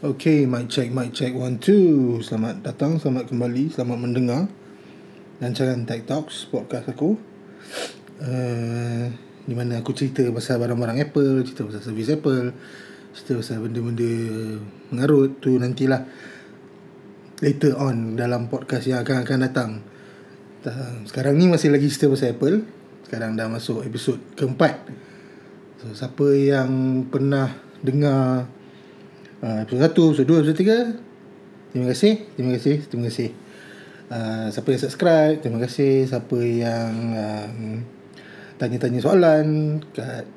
Okay, mic check, mic check, one, two. Selamat datang, selamat kembali, selamat mendengar rancangan Tech Talks, podcast aku. Uh, di mana aku cerita pasal barang-barang Apple, cerita pasal servis Apple, cerita pasal benda-benda mengarut tu nantilah later on dalam podcast yang akan akan datang. Sekarang ni masih lagi cerita pasal Apple. Sekarang dah masuk episod keempat. So, siapa yang pernah dengar Episode 1, episode 2, episode 3 Terima kasih Terima kasih Terima kasih. Uh, Siapa yang subscribe Terima kasih. Siapa yang um, Tanya-tanya soalan Kat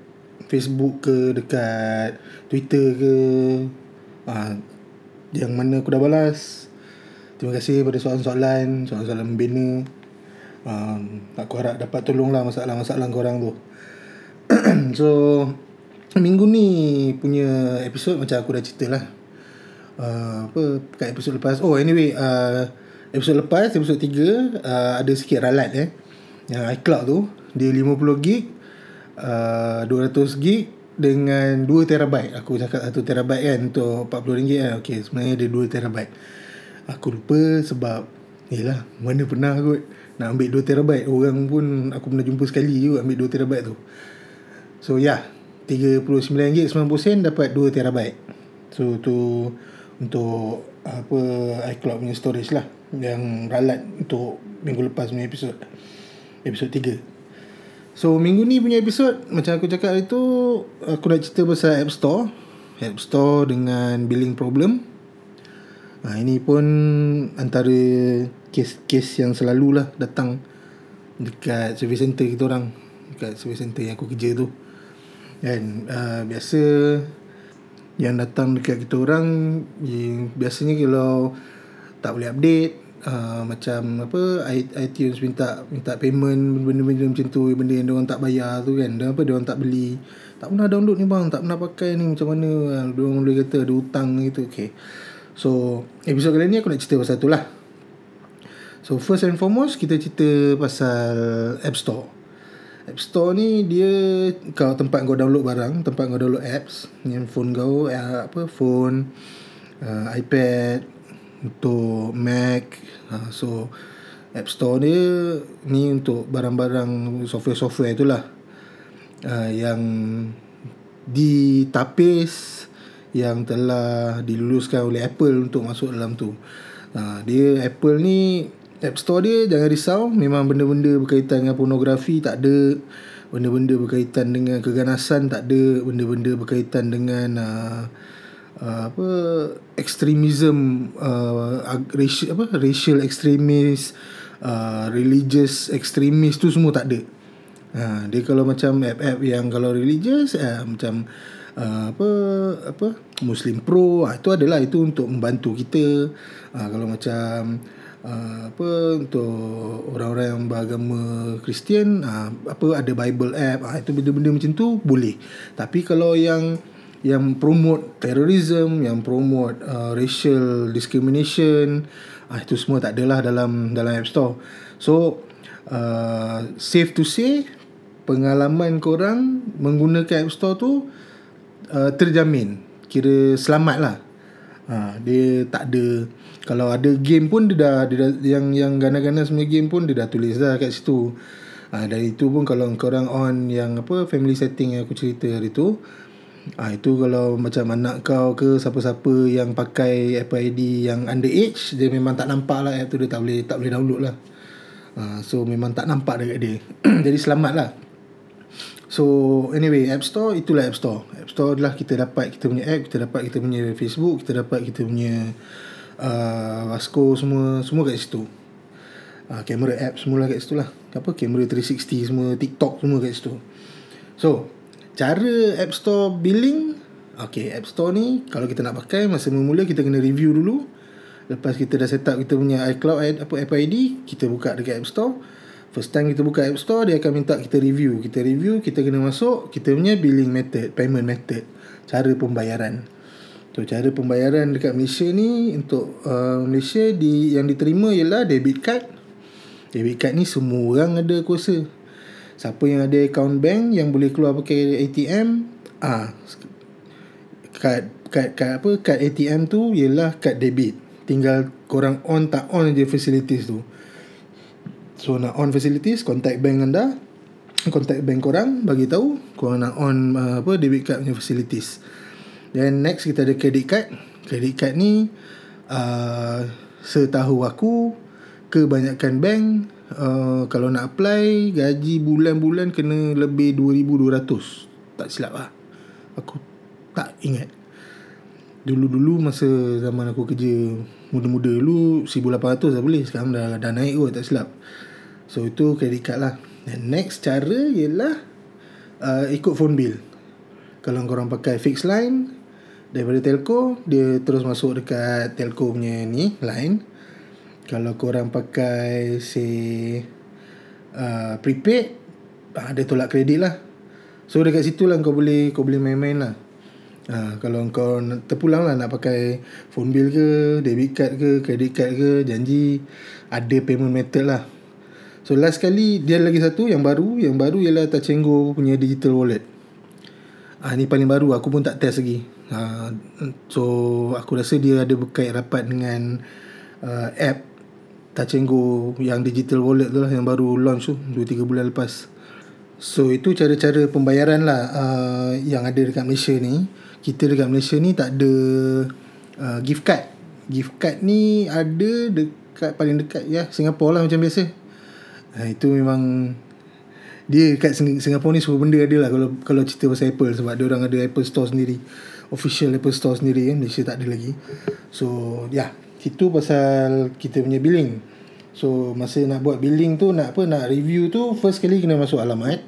Facebook ke Dekat Twitter ke. Uh, Yang mana aku dah balas. Terima kasih pada soalan-soalan Soalan-soalan membina. Um, Aku harap dapat tolong lah Masalah-masalah korang tu. So minggu ni punya episod macam aku dah cerita lah uh, apa kat episod lepas. Oh anyway uh, episod lepas episod 3 uh, ada sikit ralat eh. Yang iCloud tu dia 50 gig uh, 200 gig dengan 2 terabyte. Aku cakap 1 terabyte kan untuk 40 ringgit kan. Ok sebenarnya dia 2 terabyte. Aku lupa sebab yelah mana pernah kot nak ambil 2 terabyte. Orang pun aku pernah jumpa sekali juga ambil 2 terabyte tu. So yeah RM39.90 dapat 2 terabyte. So tu untuk apa iCloud punya storage lah yang ralat untuk minggu lepas punya episod. Episod 3. So minggu ni punya episod macam aku cakap itu aku nak cerita pasal App Store. App Store dengan billing problem. Ha, ini pun antara kes-kes yang selalu lah datang dekat service center kita orang. Dekat service center yang aku kerja tu. Kan uh, Biasa Yang datang dekat kita orang Biasanya kalau Tak boleh update uh, Macam apa iTunes minta Minta payment Benda-benda macam tu Benda yang orang tak bayar tu kan Dan apa orang tak beli. Tak pernah download ni bang Tak pernah pakai ni Macam mana? Diorang boleh kata ada hutang gitu Okay. So Episode kali ni aku nak cerita pasal tu lah. So first and foremost Kita cerita pasal App Store App Store ni dia kau tempat kau download barang, tempat kau download apps yang phone kau uh, apa phone uh, iPad untuk Mac. Uh, so App Store dia ni untuk barang-barang software-software itulah. Uh, yang ditapis yang telah diluluskan oleh Apple untuk masuk dalam tu. Uh, dia Apple ni App Store dia jangan risau. Memang benda-benda berkaitan dengan pornografi tak ada. Benda-benda berkaitan dengan keganasan tak ada. Benda-benda berkaitan dengan uh, uh, apa extremism uh, racial apa racial extremist uh, religious extremist tu semua tak ada. Ha, dia kalau macam app-app yang kalau religious uh, macam uh, apa apa muslim pro uh, itu adalah itu untuk membantu kita. Uh, kalau macam uh, apa untuk orang-orang yang beragama Kristian uh, apa ada Bible app uh, itu benda-benda macam tu boleh. Tapi kalau yang yang promote terrorism yang promote uh, racial discrimination uh, itu semua tak adalah dalam dalam App Store. So uh, safe to say pengalaman korang menggunakan App Store tu uh, terjamin. Kira selamat lah uh, dia tak ada kalau ada game pun dia dah, dia dah yang yang gana-gana semua game pun dia dah tulis dah kat situ. Ha, dari itu pun kalau kau orang on yang apa family setting yang aku cerita hari tu ha, itu kalau macam anak kau ke siapa-siapa yang pakai Apple ID yang underage dia memang tak nampak lah app tu dia tak boleh tak boleh download lah. Ha, so memang tak nampak dekat dia. Jadi selamat lah. So anyway App Store itulah App Store. App Store adalah kita dapat kita punya app, kita dapat kita punya Facebook, kita dapat kita punya uh, Vasco semua semua kat situ. Uh, kamera app semua kat situ lah. Apa kamera 360 semua, TikTok semua kat situ. So, cara App Store billing Okay, App Store ni kalau kita nak pakai masa mula kita kena review dulu. Lepas kita dah set up kita punya iCloud apa Apple ID, kita buka dekat App Store. First time kita buka App Store, dia akan minta kita review. Kita review, kita kena masuk kita punya billing method, payment method, cara pembayaran. So, cara pembayaran dekat Malaysia ni untuk uh, Malaysia di yang diterima ialah debit card. Debit card ni semua orang ada kuasa. Siapa yang ada account bank yang boleh keluar pakai ATM, ah kad kad, kad apa kad ATM tu ialah kad debit. Tinggal korang on tak on je facilities tu. So nak on facilities contact bank anda. Contact bank korang bagi tahu korang nak on uh, apa debit card punya facilities then next kita ada credit card. Credit card ni uh, setahu aku kebanyakan bank uh, kalau nak apply gaji bulan-bulan kena lebih 2200 tak silap lah. Aku tak ingat. Dulu-dulu masa zaman aku kerja muda-muda dulu 1800 dah boleh. Sekarang dah, dah naik kot tak silap. So itu credit card lah. Dan next cara ialah uh, ikut phone bill. Kalau korang pakai fixed line daripada telco dia terus masuk dekat telco punya ni line kalau korang pakai say uh, prepaid uh, dia tolak kredit lah so dekat situ lah kau boleh kau boleh main-main lah Ha, kalau kau terpulang lah nak pakai phone bill ke, debit card ke, credit card ke, janji ada payment method lah. So last kali dia lagi satu yang baru, yang baru ialah Touch Go punya digital wallet. Ah ha, ni paling baru aku pun tak test lagi. Ha, so aku rasa dia ada berkait rapat dengan uh, app Touch Go yang digital wallet tu lah yang baru launch tu 2 3 bulan lepas. So itu cara-cara pembayaran lah uh, yang ada dekat Malaysia ni kita dekat Malaysia ni tak ada uh, gift card. Gift card ni ada dekat paling dekat ya Singapura lah macam biasa. Uh, itu memang dia dekat Singapura ni semua benda ada lah kalau kalau cerita pasal Apple sebab dia orang ada Apple Store sendiri. Official Apple Store sendiri kan Malaysia tak ada lagi. So ya yeah, itu pasal kita punya billing. So masa nak buat billing tu nak apa nak review tu first kali kena masuk alamat.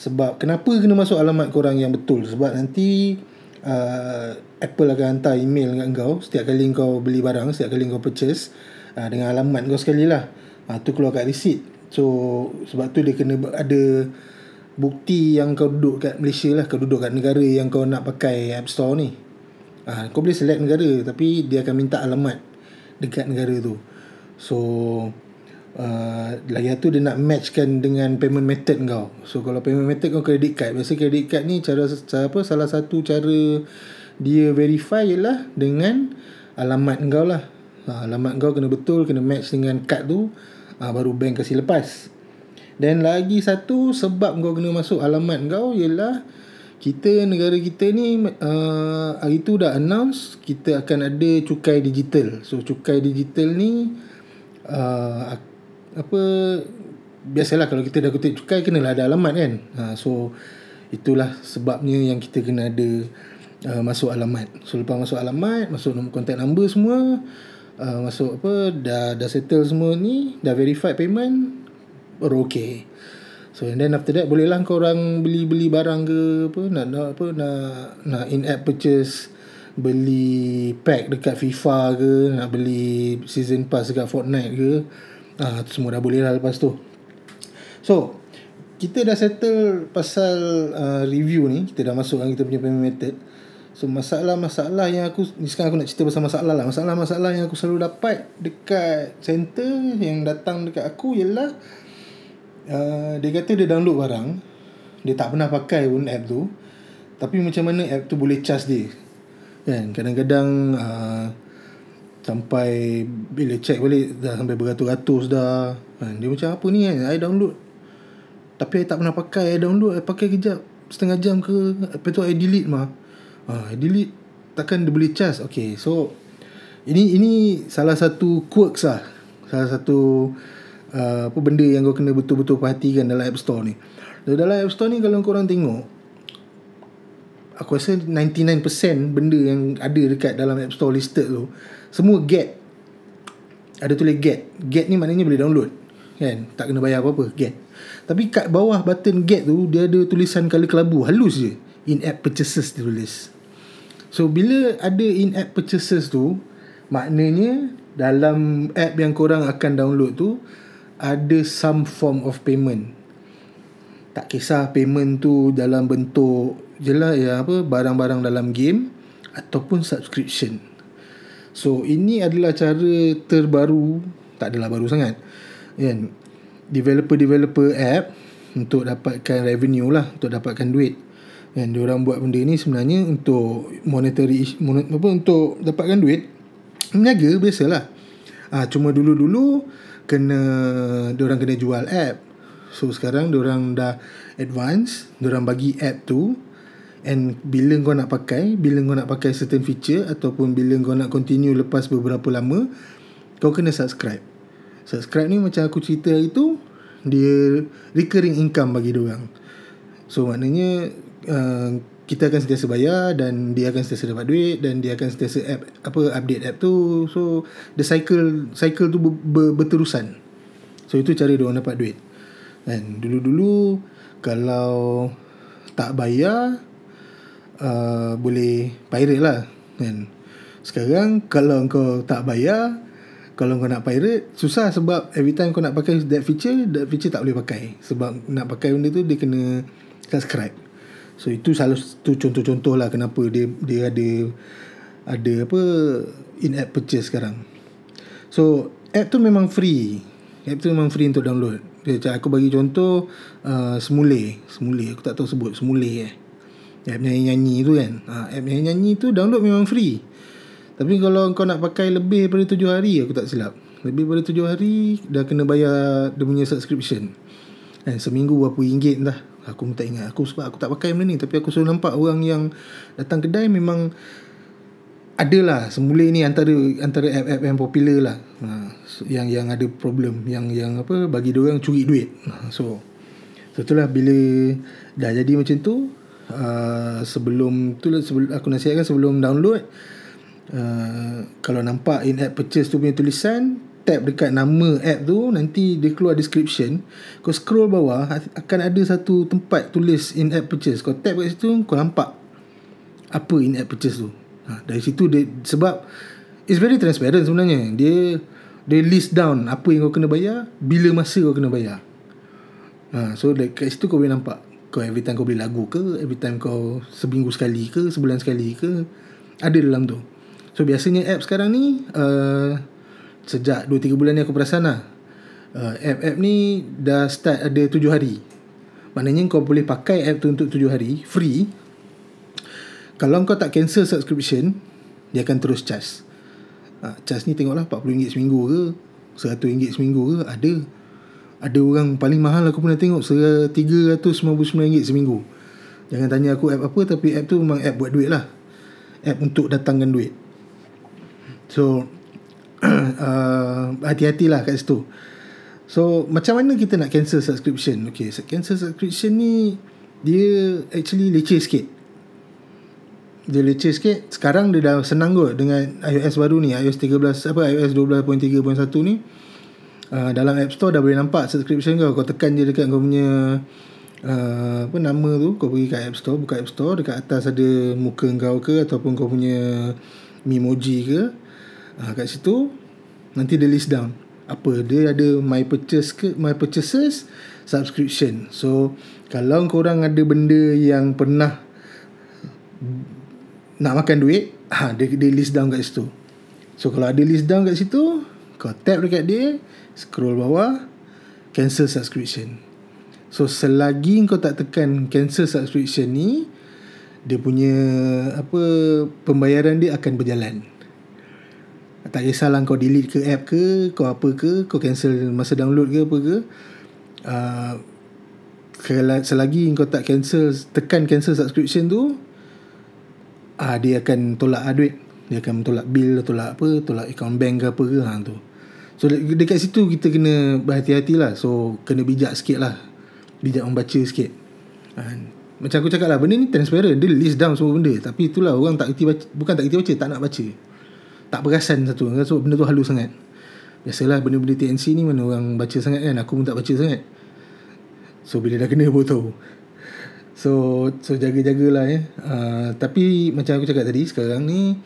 Sebab kenapa kena masuk alamat korang yang betul? Sebab nanti uh, Apple akan hantar email dengan kau setiap kali kau beli barang, setiap kali kau purchase uh, dengan alamat kau sekali lah. Uh, tu keluar kat receipt. So sebab tu dia kena ada bukti yang kau duduk kat Malaysia lah, kau duduk kat negara yang kau nak pakai App Store ni. Uh, kau boleh select negara tapi dia akan minta alamat dekat negara tu. So uh, lagi satu dia nak matchkan dengan payment method kau. So kalau payment method kau credit card, biasa credit card ni cara, cara apa salah satu cara dia verify ialah dengan alamat kau lah. Ha, alamat kau kena betul, kena match dengan kad tu, ha, baru bank kasih lepas. Dan lagi satu sebab kau kena masuk alamat kau ialah kita negara kita ni uh, hari tu dah announce kita akan ada cukai digital. So cukai digital ni uh, apa biasalah kalau kita dah kutip cukai kenalah ada alamat kan ha, so itulah sebabnya yang kita kena ada uh, masuk alamat so lepas masuk alamat masuk nombor contact number semua uh, masuk apa dah dah settle semua ni dah verified payment okay so and then after that boleh lah korang beli-beli barang ke apa nak, nak apa nak nak in app purchase beli pack dekat FIFA ke nak beli season pass dekat Fortnite ke Ah, tu semua dah boleh lah lepas tu. So, kita dah settle pasal uh, review ni. Kita dah masuk kita punya payment method. So, masalah-masalah yang aku... Ni sekarang aku nak cerita pasal masalah lah. Masalah-masalah yang aku selalu dapat dekat center yang datang dekat aku ialah... Uh, dia kata dia download barang. Dia tak pernah pakai pun app tu. Tapi macam mana app tu boleh charge dia. Kan? Kadang-kadang... Uh, Sampai bila check balik dah sampai beratus-ratus dah. Kan? Dia macam apa ni kan? I download. Tapi I tak pernah pakai. I download, I pakai kejap. Setengah jam ke. Lepas tu I delete mah. Ha, I delete. Takkan dia boleh charge. Okay, so. Ini ini salah satu quirks lah. Salah satu uh, apa benda yang kau kena betul-betul perhatikan dalam App Store ni. Dalam App Store ni kalau korang tengok. Aku rasa 99% benda yang ada dekat dalam App Store listed tu semua get. Ada tulis get. Get ni maknanya boleh download kan? Tak kena bayar apa-apa get. Tapi kat bawah button get tu dia ada tulisan kala kelabu halus je. In app purchases dia tulis. So bila ada in app purchases tu maknanya dalam app yang korang akan download tu ada some form of payment tak kisah payment tu dalam bentuk jelas ya apa barang-barang dalam game ataupun subscription So ini adalah cara terbaru Tak adalah baru sangat kan? Developer-developer app Untuk dapatkan revenue lah Untuk dapatkan duit Dan orang buat benda ni sebenarnya untuk monetary monet, apa untuk dapatkan duit. Meniaga biasalah. Ah cuma dulu-dulu kena orang kena jual app. So sekarang orang dah advance, orang bagi app tu and bila kau nak pakai, bila kau nak pakai certain feature ataupun bila kau nak continue lepas beberapa lama, kau kena subscribe. Subscribe ni macam aku cerita itu dia recurring income bagi orang. So maknanya uh, kita akan sentiasa bayar dan dia akan sentiasa dapat duit dan dia akan sentiasa app apa update app tu. So the cycle cycle tu ber, ber, berterusan. So itu cara dia orang dapat duit. Dan dulu-dulu kalau tak bayar uh, boleh pirate lah kan. Sekarang kalau kau tak bayar kalau kau nak pirate susah sebab every time kau nak pakai that feature that feature tak boleh pakai sebab nak pakai benda tu dia kena subscribe so itu salah tu contoh-contoh lah kenapa dia dia ada ada apa in app purchase sekarang. So app tu memang free. App tu memang free untuk download. Dia cakap aku bagi contoh uh, semule. Semule aku tak tahu sebut. Semule eh. App nyanyi-nyanyi tu kan. Uh, app nyanyi-nyanyi tu download memang free. Tapi kalau kau nak pakai lebih daripada tujuh hari Aku tak silap. Lebih daripada tujuh hari Dah kena bayar Dia punya subscription. Dan seminggu berapa ringgit dah Aku pun tak ingat. Aku sebab aku tak pakai benda ni. Tapi aku selalu nampak orang yang Datang kedai memang Adalah Semula ni antara Antara app-app yang popular lah. Ha, Yang yang ada problem. Yang yang apa Bagi dia orang curi duit. Ha, So So itulah bila Dah jadi macam tu uh, Sebelum tu lah sebelum, Aku nasihatkan sebelum download Uh, kalau nampak in-app purchase tu punya tulisan tap dekat nama app tu nanti dia keluar description. Kau scroll bawah akan ada satu tempat tulis in-app purchase. Kau tap kat situ kau nampak apa in-app purchase tu. Ha, dari situ dia sebab it's very transparent sebenarnya. Dia dia list down apa yang kau kena bayar bila masa kau kena bayar. Ha, so kat situ kau boleh nampak kau every time kau beli lagu ke every time kau seminggu sekali ke sebulan sekali ke ada dalam tu. So biasanya app sekarang ni uh, Sejak 2-3 bulan ni aku perasan lah. Uh, App-app ni dah start ada 7 hari. Maknanya kau boleh pakai app tu untuk 7 hari Free. Kalau kau tak cancel subscription Dia akan terus charge. Uh, Charge ni tengoklah RM40 seminggu ke RM100 seminggu ke Ada. Ada orang paling mahal aku pernah tengok RM399 seminggu. Jangan tanya aku app apa Tapi app tu memang app buat duit lah. App untuk datangkan duit. So uh, Hati-hatilah kat situ. So Macam mana kita nak cancel subscription? Okay Cancel subscription ni Dia Actually leceh sikit. Dia leceh sikit. Sekarang dia dah senang kot Dengan iOS baru ni. iOS 13 Apa iOS 12.3.1 ni. Uh, Dalam App Store dah boleh nampak Subscription kau. Kau tekan je dekat kau punya Uh, apa nama tu? Kau pergi kat App Store buka App Store. Dekat atas ada muka kau ke ataupun kau punya Memoji ke ha, kat situ nanti dia list down. Apa dia ada my purchase ke my purchases subscription. So kalau korang ada benda yang pernah nak makan duit ha, dia, dia list down kat situ. So kalau ada list down kat situ kau tap dekat dia scroll bawah cancel subscription. So selagi kau tak tekan cancel subscription ni dia punya apa pembayaran dia akan berjalan tak kisahlah kau delete ke app ke Kau apa ke Kau cancel masa download ke apa ke uh, Selagi kau tak cancel Tekan cancel subscription tu uh, Dia akan tolak uh, duit Dia akan tolak bill Tolak apa Tolak account bank ke apa ke ha, tu. So dekat situ kita kena berhati-hati lah. So kena bijak sikit lah. Bijak membaca sikit. Uh, Macam aku cakap lah Benda ni transparent. Dia list down semua benda. Tapi itulah orang tak kerti baca Bukan tak kerti baca Tak nak baca tak perasan satu. Sebab benda tu halus sangat. Biasalah benda-benda TNC ni mana orang baca sangat kan. Aku pun tak baca sangat. So bila dah kena pun tahu. So so jaga-jagalah ya. Uh, tapi macam aku cakap tadi sekarang ni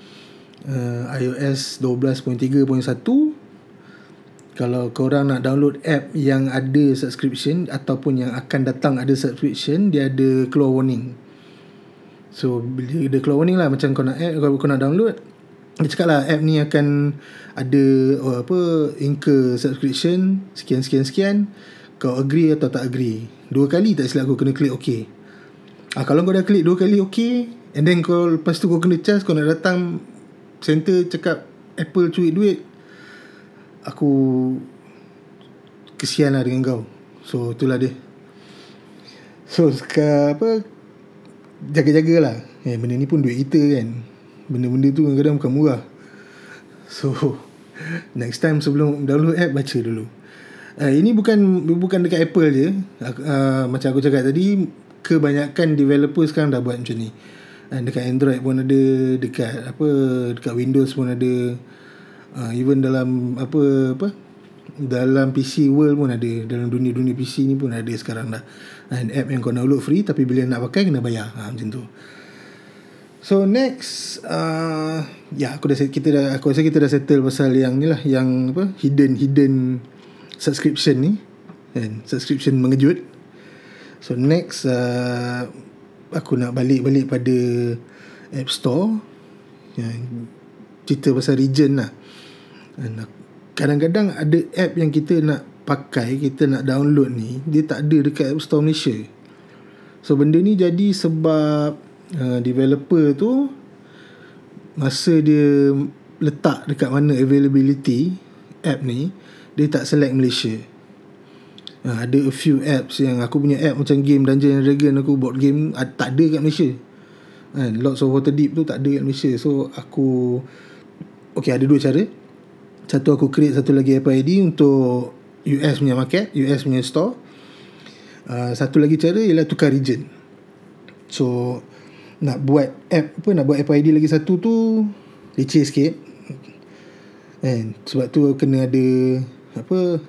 uh, iOS 12.3.1 kalau korang nak download app yang ada subscription ataupun yang akan datang ada subscription dia ada keluar warning. So bila dia keluar warning lah macam kau nak app kau nak download dia cakap lah app ni akan ada oh, apa incur subscription sekian sekian sekian. Kau agree atau tak agree? Dua kali tak silap aku kena klik ok. Ah, Kalau kau dah klik dua kali okay And then kau Lepas tu kau kena charge Kau nak datang Center cakap Apple cuit duit. Aku Kesian lah dengan kau. So itulah dia. So sekarang apa Jaga-jaga lah eh, Benda ni pun duit kita kan Benda-benda tu kadang-kadang bukan murah. So Next time sebelum download app Baca dulu. Uh, Ini bukan Bukan dekat Apple je. Uh, Macam aku cakap tadi Kebanyakan developer sekarang dah buat macam ni. Uh, Dekat Android pun ada Dekat apa Dekat Windows pun ada. Uh, Even dalam Apa Apa dalam PC world pun ada. Dalam dunia-dunia PC ni pun ada sekarang dah. And app yang kau download free tapi bila nak pakai kena bayar. Ha, macam tu so next uh, ya aku dah kita dah aku rasa kita dah settle pasal yang ni lah yang apa hidden hidden subscription ni and subscription mengejut. So next uh, aku nak balik-balik pada App Store yang cerita pasal region lah. Kadang-kadang ada app yang kita nak pakai, kita nak download ni, dia tak ada dekat App Store Malaysia. So benda ni jadi sebab uh, developer tu masa dia letak dekat mana availability app ni, dia tak select Malaysia. Uh, ada a few apps yang aku punya app macam game Dungeon Dragon aku buat game uh, tak ada kat Malaysia. Kan, Lots of Water Deep tu tak ada kat Malaysia. So aku Okay ada dua cara satu aku create satu lagi Apple ID untuk US punya market, US punya store. Uh, satu lagi cara ialah tukar region. So nak buat app apa nak buat Apple ID lagi satu tu leceh sikit. And sebab tu kena ada apa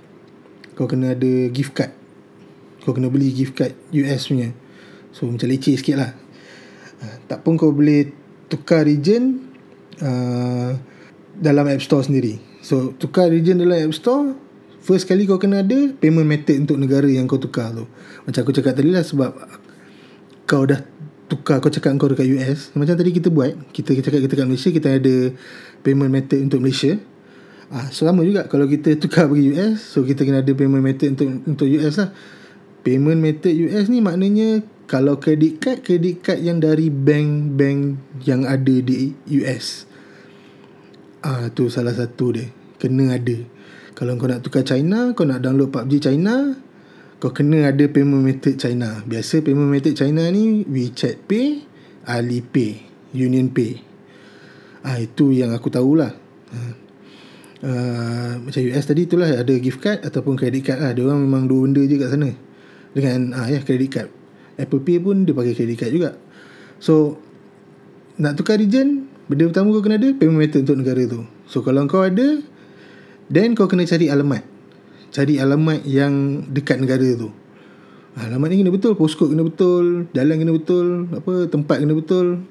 kau kena ada gift card. Kau kena beli gift card US punya. So macam leceh sikit lah. Uh, tak pun kau boleh tukar region uh, dalam App Store sendiri. So tukar region dalam App Store First kali kau kena ada Payment method untuk negara yang kau tukar tu Macam aku cakap tadi lah Sebab Kau dah Tukar kau cakap kau dekat US Macam tadi kita buat Kita cakap kita kat Malaysia Kita ada Payment method untuk Malaysia. Ah, so sama juga kalau kita tukar pergi US So kita kena ada payment method untuk untuk US lah. Payment method US ni maknanya Kalau credit card Credit card yang dari bank-bank Yang ada di US Ah tu salah satu dia. Kena ada. Kalau kau nak tukar China, kau nak download PUBG China, kau kena ada payment method China. Biasa payment method China ni WeChat Pay, Alipay, Union Pay. Ah itu yang aku tahulah. Ah. Uh, macam US tadi itulah ada gift card ataupun credit card lah. Dia orang memang dua benda je kat sana. Dengan ah ya credit card. Apple Pay pun dia pakai credit card juga. So nak tukar region Benda pertama kau kena ada Payment method untuk negara tu So kalau kau ada Then kau kena cari alamat Cari alamat yang Dekat negara tu. Alamat ni kena betul Postcode kena betul Jalan kena betul Apa Tempat kena betul.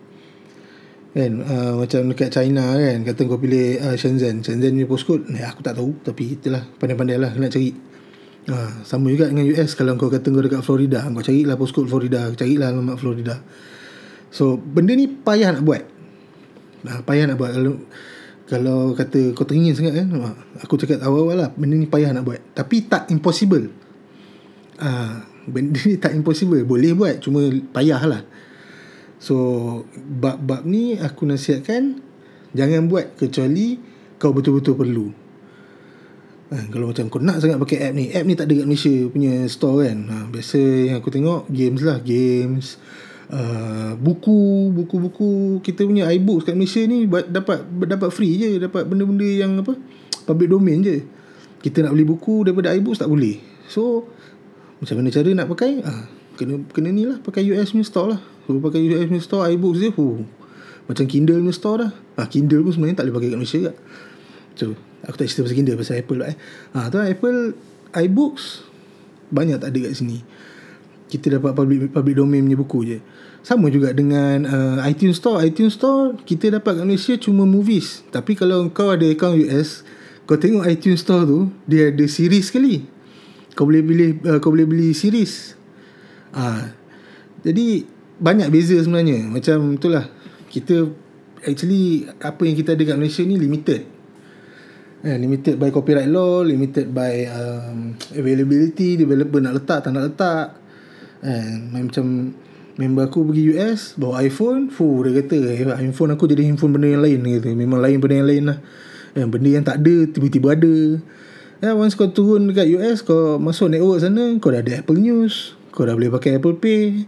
Kan? Uh, Macam dekat China kan Kata kau pilih uh, Shenzhen. Shenzhen ni postcode eh, Aku tak tahu Tapi itulah Pandai-pandai lah Nak cari. Uh, Sama juga dengan US Kalau kau kata kau dekat Florida Kau carilah postcode Florida Carilah alamat Florida. So benda ni payah nak buat. Nah, payah nak buat. Kalau kalau kata kau teringin sangat kan aku cakap awal-awal lah benda ni payah nak buat. Tapi tak impossible. Ah benda ni tak impossible. Boleh buat cuma payah lah. So bab-bab ni aku nasihatkan jangan buat kecuali kau betul-betul perlu. Ha, kalau macam kau nak sangat pakai app ni app ni tak ada kat Malaysia punya store kan. Ha, biasa yang aku tengok games lah games Uh, buku buku-buku kita punya iBooks kat Malaysia ni dapat dapat free je. Dapat benda-benda yang apa public domain je. Kita nak beli buku daripada iBooks tak boleh. So macam mana cara nak pakai? Ah kena kena ni lah pakai US punya store lah. So pakai US punya store iBooks je huh. macam Kindle punya store dah. Ah Kindle pun sebenarnya tak boleh pakai kat Malaysia juga. So aku tak cerita pasal Kindle pasal Apple lah eh. Ah tu lah, Apple iBooks banyak tak ada kat sini kita dapat public public domain punya buku je. Sama juga dengan uh, iTunes Store. iTunes Store kita dapat kat Malaysia cuma movies. Tapi kalau kau ada account US kau tengok iTunes Store tu dia ada series sekali. Kau boleh pilih uh, kau boleh beli series. Ah jadi banyak beza sebenarnya. Macam itulah kita actually apa yang kita ada kat Malaysia ni limited. Eh, limited by copyright law limited by um, availability developer nak letak tak nak letak eh, macam Member aku pergi US Bawa iPhone Fuh dia kata eh, Handphone aku jadi handphone benda yang lain kata. Memang lain benda yang lain lah. Eh, Benda yang tak ada Tiba-tiba ada. Ya, once kau turun dekat US Kau masuk network sana Kau dah ada Apple News Kau dah boleh pakai Apple Pay.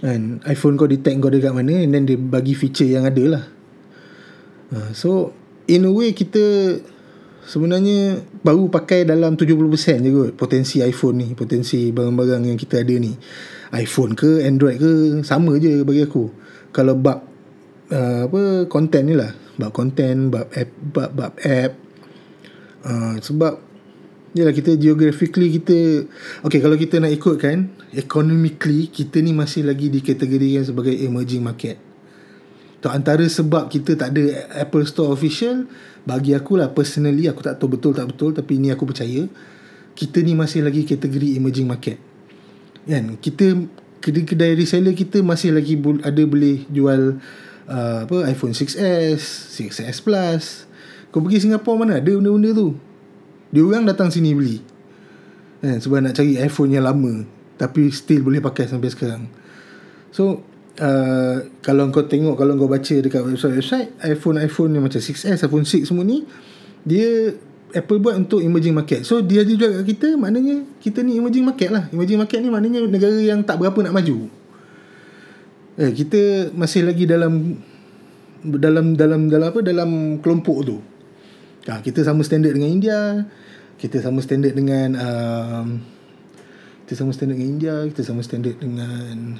And iPhone kau detect kau dekat mana And then dia bagi feature yang ada lah. Uh, So In a way kita Sebenarnya Baru pakai dalam 70% je kot Potensi iPhone ni Potensi barang-barang yang kita ada ni. iPhone ke Android ke Sama je bagi aku. Kalau bab uh, Apa Content ni lah. Bab content Bab app Bab, bab app. Uh, Sebab Yalah kita geographically kita Okay kalau kita nak ikut kan Economically Kita ni masih lagi dikategorikan sebagai emerging market. Tu antara sebab kita tak ada Apple Store official Bagi aku lah personally Aku tak tahu betul tak betul Tapi ni aku percaya Kita ni masih lagi kategori emerging market. Kan? Kita Kedai-kedai reseller kita Masih lagi ada boleh jual uh, apa iPhone 6s 6s Plus. Kau pergi Singapura mana ada benda-benda tu. Dia orang datang sini beli. Kan? Sebab nak cari iPhone yang lama tapi still boleh pakai sampai sekarang. So uh, kalau kau tengok kalau kau baca dekat website-website iPhone-iPhone yang macam 6s iPhone 6 semua ni dia Apple buat untuk emerging market. So dia jual kat kita maknanya kita ni emerging market lah. Emerging market ni maknanya negara yang tak berapa nak maju. Eh, kita masih lagi dalam dalam dalam dalam apa dalam kelompok tu. Ha, kita sama standard dengan India. Kita sama standard dengan um, kita sama standard dengan India, kita sama standard dengan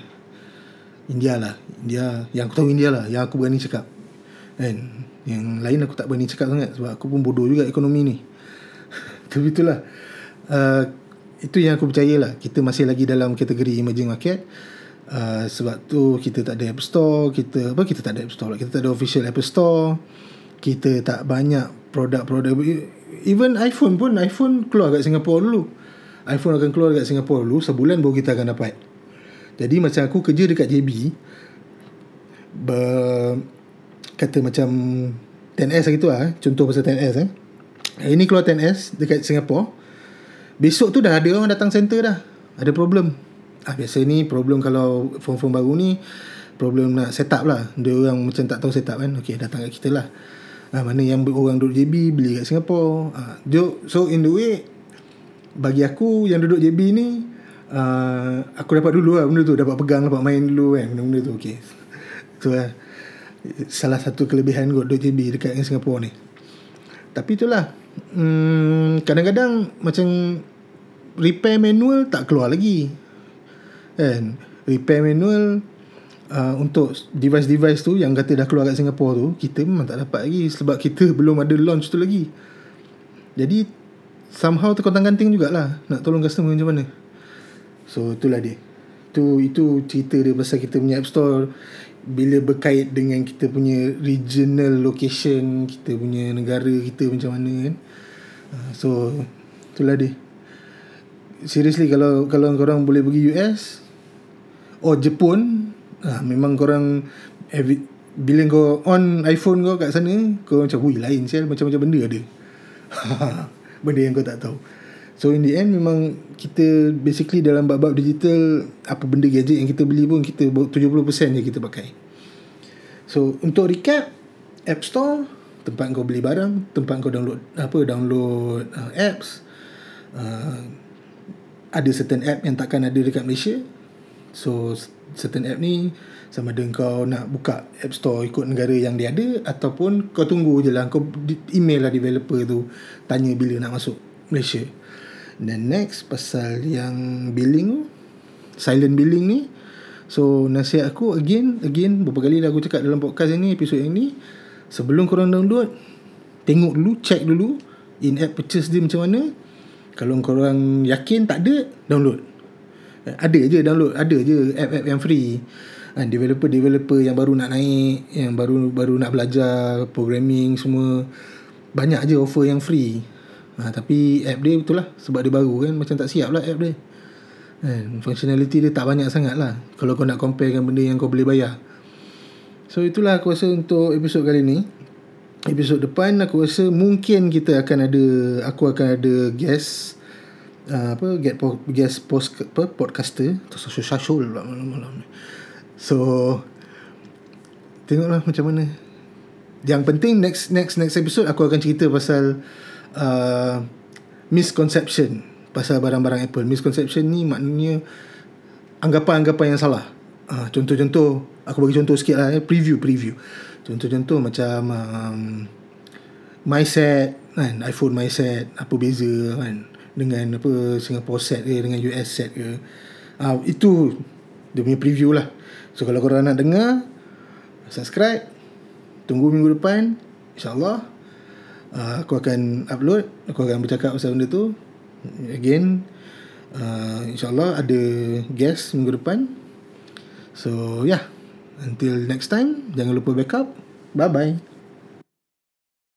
India lah. India yang aku tahu India lah, yang aku berani cakap. Kan? Yang lain aku tak berani cakap sangat sebab aku pun bodoh juga ekonomi ni. Tapi itulah. Uh, itu yang aku percaya lah Kita masih lagi dalam kategori emerging market uh, Sebab tu kita tak ada App Store kita Apa kita tak ada App Store lah Kita tak ada official Apple Store Kita tak banyak produk-produk even iPhone pun iPhone keluar kat Singapura dulu iPhone akan keluar kat Singapura dulu sebulan baru kita akan dapat jadi macam aku kerja dekat JB ber, kata macam 10S gitu lah eh. contoh pasal 10S eh. ini keluar 10S dekat Singapura besok tu dah ada orang datang center dah. Ada problem. Ah, biasa ni problem kalau phone-phone baru ni problem nak set up lah. Dia orang macam tak tahu set up kan. Ok datang kat kita lah. Ha, Mana yang orang duduk JB Beli kat Singapore. Ha, So in the way Bagi aku Yang duduk JB ni uh, Aku dapat dulu lah Benda tu. Dapat pegang Dapat main dulu kan. Benda-benda tu okay. So uh, Salah satu kelebihan kot JB Dekat dengan Singapore ni. Tapi itulah hmm, Kadang-kadang Macam Repair manual Tak keluar lagi. Kan? Repair manual uh, untuk device-device tu yang kata dah keluar kat Singapura tu kita memang tak dapat lagi sebab kita belum ada launch tu lagi. Jadi somehow terkontang-kanting jugalah nak tolong customer macam mana so itulah dia. Tu itu cerita dia pasal kita punya app store. Bila berkait dengan kita punya regional location kita punya negara kita macam mana kan. Uh, so itulah dia. Seriously kalau kalau orang boleh pergi US oh Jepun ha, Memang korang every, Bila kau on iPhone kau kat sana Kau macam Hui lain sial. Macam-macam benda ada. Benda yang kau tak tahu So in the end memang Kita basically dalam bab-bab digital Apa benda gadget yang kita beli pun Kita 70% je kita pakai. So untuk recap App Store Tempat kau beli barang Tempat kau download Apa download uh, apps uh, Ada certain app yang takkan ada dekat Malaysia. So certain app ni sama ada kau nak buka app store ikut negara yang dia ada ataupun kau tunggu je lah. Kau email lah developer tu tanya bila nak masuk Malaysia dan next pasal yang billing silent billing ni. So nasihat aku again again beberapa kali dah aku cakap dalam podcast ni episod yang ni sebelum korang download tengok dulu check dulu in app purchase dia macam mana. Kalau korang yakin tak ada download. Ada je download ada je app-app yang free. Ha, developer-developer yang baru nak naik yang baru baru nak belajar programming semua banyak je offer yang free ha, tapi app dia betul lah sebab dia baru kan macam tak siap lah app dia. Kan functionality dia tak banyak sangat lah. Kalau kau nak compare dengan benda yang kau boleh bayar. So itulah aku rasa untuk episod kali ni. Episod depan aku rasa mungkin kita akan ada aku akan ada guest uh, apa get po- guest post apa, podcaster. Atau social social pula malam-malam ni. So tengoklah macam mana. Yang penting next next next episode aku akan cerita pasal uh, misconception pasal barang-barang Apple. Misconception ni maknanya anggapan-anggapan yang salah. Uh, contoh-contoh aku bagi contoh sikit lah eh. preview preview. Contoh-contoh macam um, mindset kan iPhone mindset apa beza kan dengan apa Singapore set ke dengan US set ke uh, itu dia punya preview lah so kalau korang nak dengar subscribe tunggu minggu depan insyaallah uh, aku akan upload aku akan bercakap pasal benda tu. Again uh, insyaallah ada guest minggu depan. So yeah. Until next time jangan lupa backup. Bye bye